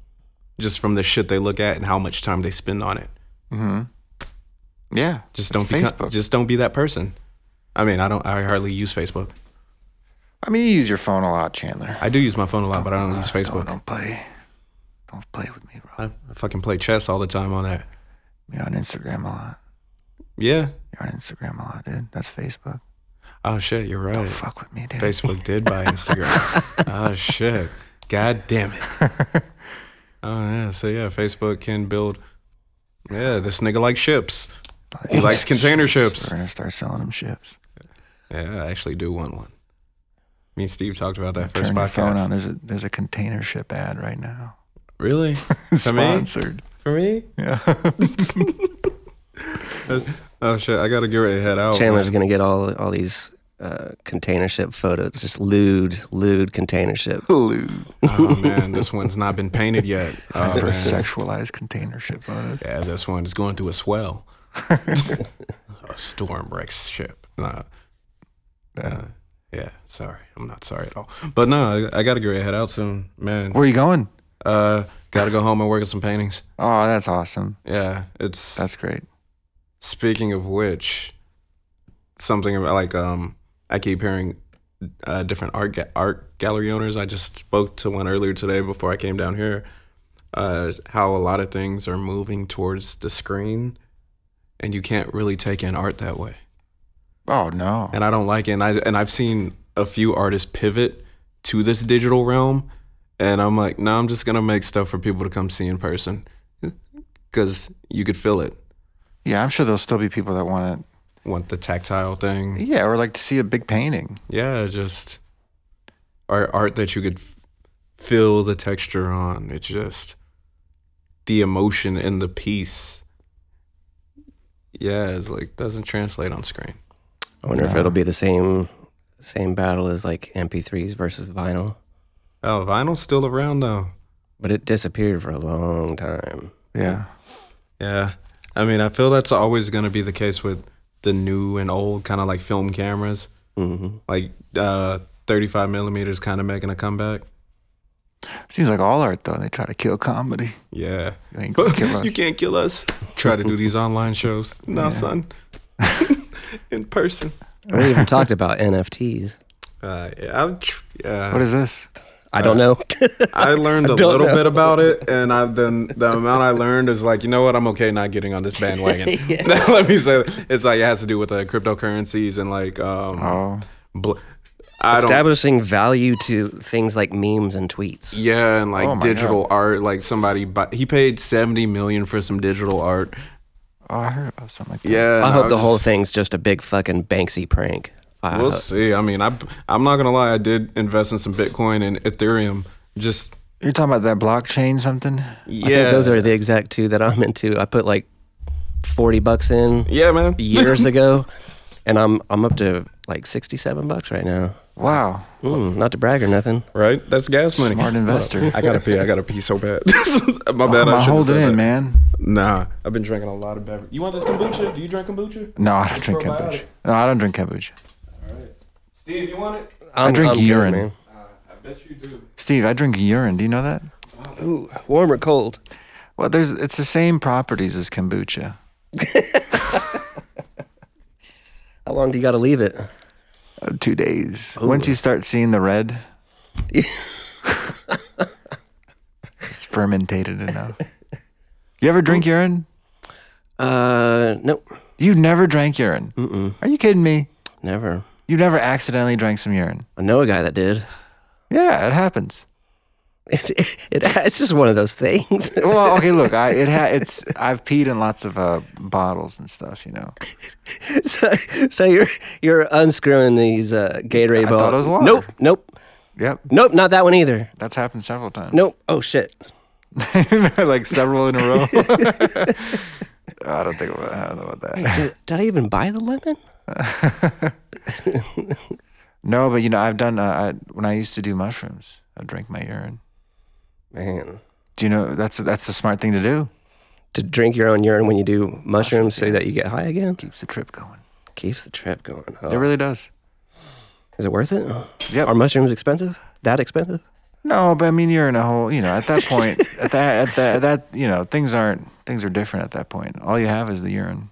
just from the shit they look at and how much time they spend on it. Yeah. Just don't be Facebook. just don't be that person. I mean, I don't I hardly use Facebook. I mean, you use your phone a lot, Chandler. I do use my phone a lot, but I don't use Don't, Facebook. don't play. Don't play with me, bro. I, I fucking play chess all the time on that. You're on Instagram a lot. Yeah. You're on Instagram a lot, dude. That's Facebook. Oh shit, you're right. Don't fuck with me, dude. Facebook did buy Instagram. [LAUGHS] oh shit. God damn it. [LAUGHS] Oh yeah. So yeah, Facebook can build. Yeah, this nigga likes ships. He likes container ships. We're gonna start selling them ships. Yeah, I actually do want one. Me and Steve talked about that first Turn your phone on. There's a there's a container ship ad right now. Really? [LAUGHS] For me? Sponsored. For me? Yeah. [LAUGHS] Oh shit! I gotta get ready to head out. Chandler's man. gonna get all all these uh, container ship photos, just lewd, lewd container ship. [LAUGHS] Lewd. Oh man, this one's not been painted yet. Oh, man. sexualized container ship photos. Yeah, this one is going through a swell. A storm wrecks ship. Nah. Uh, yeah, sorry. I'm not sorry at all. But no, I, I get ready to head out soon, man. Where are you going? Uh, gotta go home and work on some paintings. Oh, that's awesome. Yeah, it's. That's great. Speaking of which, something about like um, I keep hearing uh, different art ga- art gallery owners. I just spoke to one earlier today before I came down here. Uh, how a lot of things are moving towards the screen, and you can't really take in art that way. Oh no. And I don't like it. And I and I've seen a few artists pivot to this digital realm, and I'm like, no, I'm just gonna make stuff for people to come see in person, because you could feel it. Yeah, I'm sure there'll still be people that want Want the tactile thing. Yeah, or like to see a big painting. yeah, just art art that you could feel the texture on. It's just the emotion and the piece. Yeah, it's like doesn't translate on screen. I wonder if it'll be the same same battle as like MP3s versus vinyl, Oh, vinyl's still around though. but it disappeared for a long time. Yeah. Yeah, I mean, I feel that's always going to be the case with the new and old kind of like film cameras, hmm like uh, 35 millimeters, kind of making a comeback. Seems like all art though. They try to kill comedy. Yeah, You ain't gonna kill [LAUGHS] us. you can't kill us. Try to do these online shows, [LAUGHS] no, Yeah. son, [LAUGHS] in person. We even talked about NFTs. Uh, yeah, tr- yeah. What is this? I don't know. I learned I a don't little know. bit about it, and I then the amount I learned is like, you know what? I'm okay not getting on this bandwagon. Let me say, that. it's like it has to do with uh, cryptocurrencies and like, um, Oh, bl- I don't, Establishing value to things like memes and tweets. yeah, and like Oh my digital art. Like somebody, buy, he paid seventy million for some digital art. oh, I heard about something like that. Yeah, I hope was the whole thing's just a big fucking Banksy prank. I We'll hope- see. I mean, I I'm not gonna lie. I did invest in some Bitcoin and Ethereum. Just You're talking about that blockchain something? yeah, I think those are the exact two that I'm into. I put like forty bucks in yeah, man. years [LAUGHS] ago, and I'm I'm up to like sixty seven bucks right now. Wow. Mm, not to brag or nothing. right? That's gas money. Smart investor. I gotta pee. I gotta pee so bad. [LAUGHS] My Oh, bad. I'm I shouldn't hold have it in, that. man. Nah, I've been drinking a lot of beverage. You want this kombucha? Do you drink kombucha? No, I don't drink Probiotic. kombucha. No, I don't drink kombucha. All right, Steve, you want it? I'm, drink I'm urine. man. Uh, I bet you do. Steve, I drink urine. Do you know that? Ooh, warm or cold? Well, there's it's the same properties as kombucha. [LAUGHS] How long do you got to leave it? Uh, two days. Once you start seeing the red, [LAUGHS] it's fermentated enough. You ever drink urine? Uh, nope, You've never drank urine. Mm-mm, Are you kidding me? never. You've never accidentally drank some urine. I know a guy that did. Yeah, it happens. It, [LAUGHS] it, it's just one of those things. [LAUGHS] Well, okay, look, I it ha- it's [LAUGHS] I've peed in lots of uh, bottles and stuff, you know. so, so you're you're unscrewing these uh, Gatorade I bottles. it was water. Nope, nope, Yep, nope. Not that one either. that's happened several times. Nope. Oh shit. like several in a row. I don't think about, I don't know about that. Did, did I even buy the lemon? No, but you know, I've done uh, I, when I used to do mushrooms. I drink my urine. Man, Do you know that's that's the smart thing to do? to drink your own urine when you do mushrooms so that you get high again Keeps the trip going. keeps the trip going. huh? It really does. Is it worth it? Yep. Are mushrooms expensive? That expensive? No, but I mean, you're in a whole. You know, at that point, [LAUGHS] at that, at that, at that, you know, things aren't things are different at that point. All you have is the urine.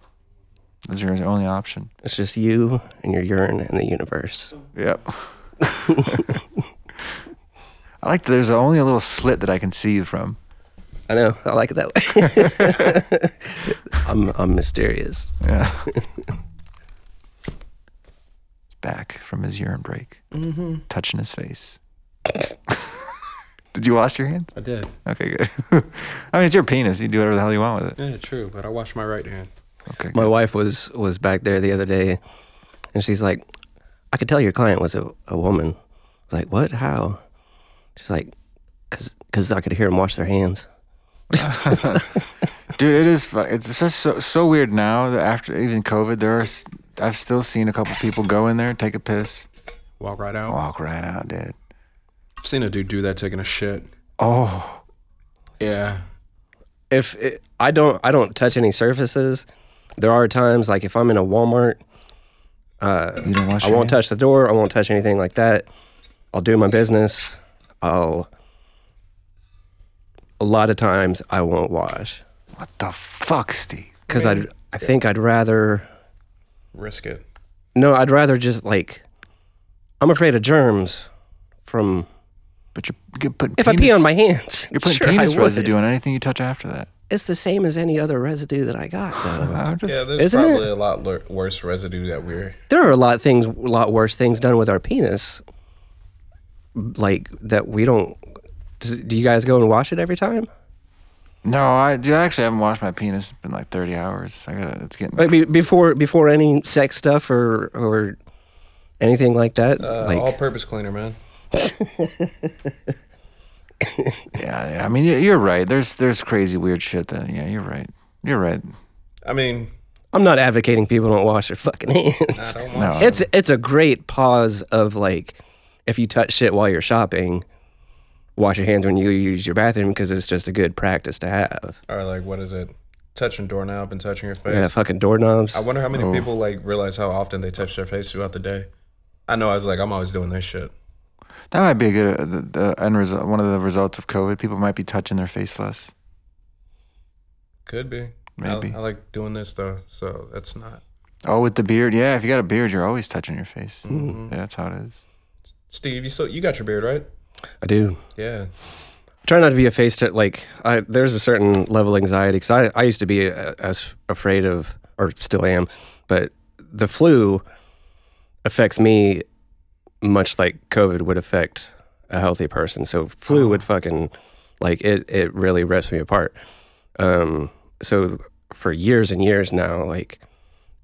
Is your only option. It's just you and your urine and the universe. Yep. [LAUGHS] I like that there's only a little slit that I can see you from. I know. I like it that way. [LAUGHS] I'm I'm mysterious. Yeah. Back from his urine break, Mm-hmm. touching his face. [LAUGHS] Did you wash your hands? I did. Okay, good. [LAUGHS] I mean, it's your penis. You do whatever the hell you want with it. Yeah, true. But I washed my right hand. Okay. My wife was was back there the other day, and she's like, "I could tell your client was a, a woman." I was like, "What? How?" She's like, "Cause cause I could hear them wash their hands." [LAUGHS] Dude, it is. It's just so so weird now that after even COVID, there are. I've still seen a couple people go in there, take a piss, Walk right out. walk right out, dude. I've seen a dude do that taking a shit. Oh, Yeah. If it, I don't I don't touch any surfaces, there are times like if I'm in a Walmart, uh, you don't wash. I won't hands? touch the door. I won't touch anything like that. I'll do my business. I'll. A lot of times I won't wash What the fuck, Steve? because I would I think I'd rather Risk it. no I'd rather just like I'm afraid of germs from But you're, you're putting if I pee penis- on my hands. You're putting [LAUGHS] Sure, I penis would. residue on anything you touch after that. It's the same as any other residue that I got though. [LAUGHS] I'm just, Yeah, there's Isn't probably it? a lot lur- worse residue that we're. there are a lot of things, a lot worse things done with our penis, like that we don't. Does, do you guys go and wash it every time? No, I dude, I actually haven't washed my penis. It's been like 30 hours. I gotta. It's getting. Like be, before before any sex stuff or or anything like that. Uh, like all-purpose cleaner, man. [LAUGHS] yeah, yeah. I mean, you're, you're right. There's there's crazy weird shit that. Yeah, you're right. You're right. I mean, I'm not advocating people don't wash their fucking I hands. don't No. It's it's a great pause of like if you touch shit while you're shopping, wash your hands when you use your bathroom because it's just a good practice to have. Or like, what is it? Touching doorknob and touching your face. Yeah, fucking doorknobs. I wonder how many Oh. people like realize how often they touch their face throughout the day. I know. I was like, I'm always doing this shit. that might be a good uh, the, the end result. One of the results of COVID. People might be touching their face less. Could be. Maybe. I, like doing this though, so that's not. Oh, with the beard. Yeah, if you got a beard, you're always touching your face. Mhm. Yeah, that's how it is. Steve, you still you got your beard right? I do. Yeah. try not to be a face to like I there's a certain level of anxiety because I, I used to be uh, as afraid of or still am but the flu affects me much like covid would affect a healthy person so flu would fucking like it it really rips me apart um so for years and years now like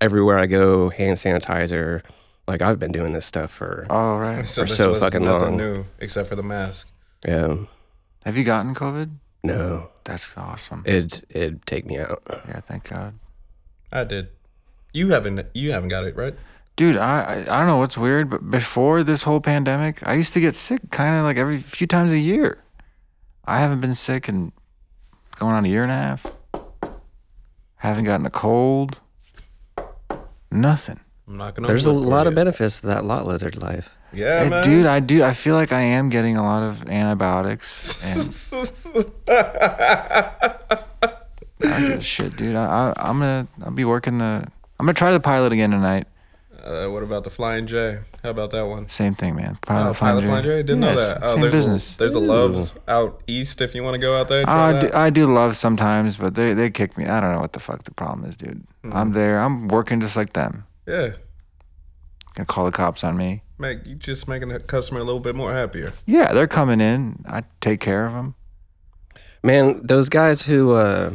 everywhere i go hand sanitizer like i've been doing this stuff for Oh right. So For so fucking nothing long. new except for the mask. yeah Have you gotten COVID? no That's awesome. it it'd take me out Yeah, thank God. I did. You haven't. You haven't got it right. Dude, I, I I don't know what's weird, but before this whole pandemic, I used to get sick kind of like every few times a year. I haven't been sick in going on a year and a half. Haven't gotten a cold. Nothing. I'm not gonna. There's a lot of benefits to that lot lizard life. Yeah, man. dude, I do. I feel like I am getting a lot of antibiotics and [LAUGHS] I don't give a shit, dude. I, I I'm gonna I'll be working the. I'm gonna try the pilot again tonight. uh, what about the Flying J? How about that one? Same thing, man. Pilot, Oh, Flying Pilot J. Flying J? Didn't know that. Oh, same there's business. A, there's a Loves out east if you want to go out there. Try I do, that. I do love sometimes, but they they kick me. I don't know what the fuck the problem is, dude. Hmm. I'm there. I'm working just like them. yeah, Gonna call the cops on me. make you just making the customer a little bit more happier. Yeah, they're coming in. I take care of them. Man, those guys who uh,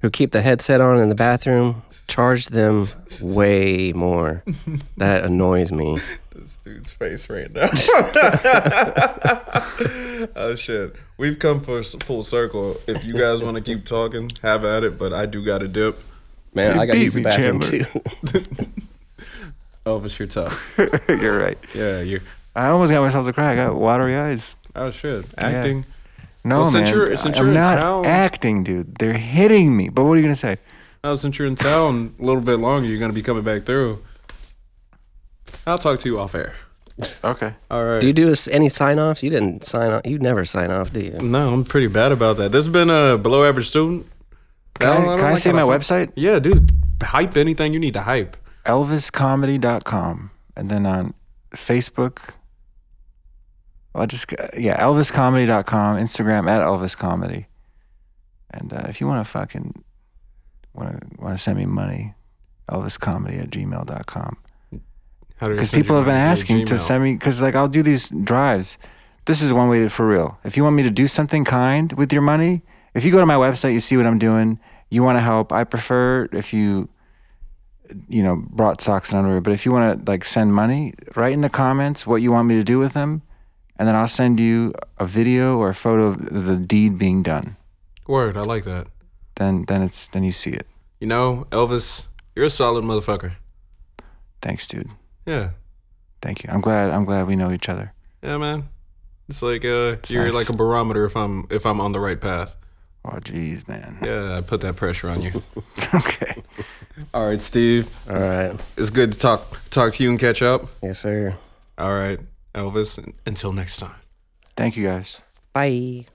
who keep the headset on in the bathroom charge them way more. [LAUGHS] That annoys me. This dude's face right now. [LAUGHS] oh shit, we've come for full circle. If you guys want to keep talking, have at it. But I do got to dip. Man, You I got to beat use the bathroom Chandler. too. [LAUGHS] Oh, Elvis, you're tough. [LAUGHS] You're right. Yeah, you. I almost got myself to cry. I got watery eyes. Oh shit, acting. No, Well, since man. you're- since I'm in not town- acting, dude. They're hitting me. But what are you gonna say? Oh, since you're in town a little bit longer, you're gonna be coming back through. I'll talk to you off air. Okay. All right. Do you do us any sign offs? You didn't sign off. You never sign off, do you? No, I'm pretty bad about that. This has been a below average student. Can I, don't- don't can I like say how my website? Yeah, dude. Hype anything you need to hype. elviscomedy.com and then on facebook well, I just yeah elviscomedy.com instagram at elviscomedy And uh, if you want to fucking want to want to send me money, elviscomedy at gmail.com. Because people have been asking to send me, because like I'll do these drives. This is one way to, for real. If you want me to do something kind with your money, if you go to my website, you see what I'm doing. You want to help. I prefer if you, you know, brought socks and underwear. But if you want to like send money, write in the comments what you want me to do with them, and then I'll send you a video or a photo of the deed being done. Word, I like that. Then then it's then you see it. You know, Elvis, you're a solid motherfucker. Thanks, dude. Yeah. Thank you. I'm glad. I'm glad we know each other. Yeah, man. It's like uh you're nice. like a barometer if I'm if I'm on the right path. Oh, jeez, man. Yeah, I put that pressure on you. [LAUGHS] okay. All right, Steve. All right. It's good to talk talk to you and catch up. Yes, sir. All right, Elvis. Until next time. Thank you, guys. Bye.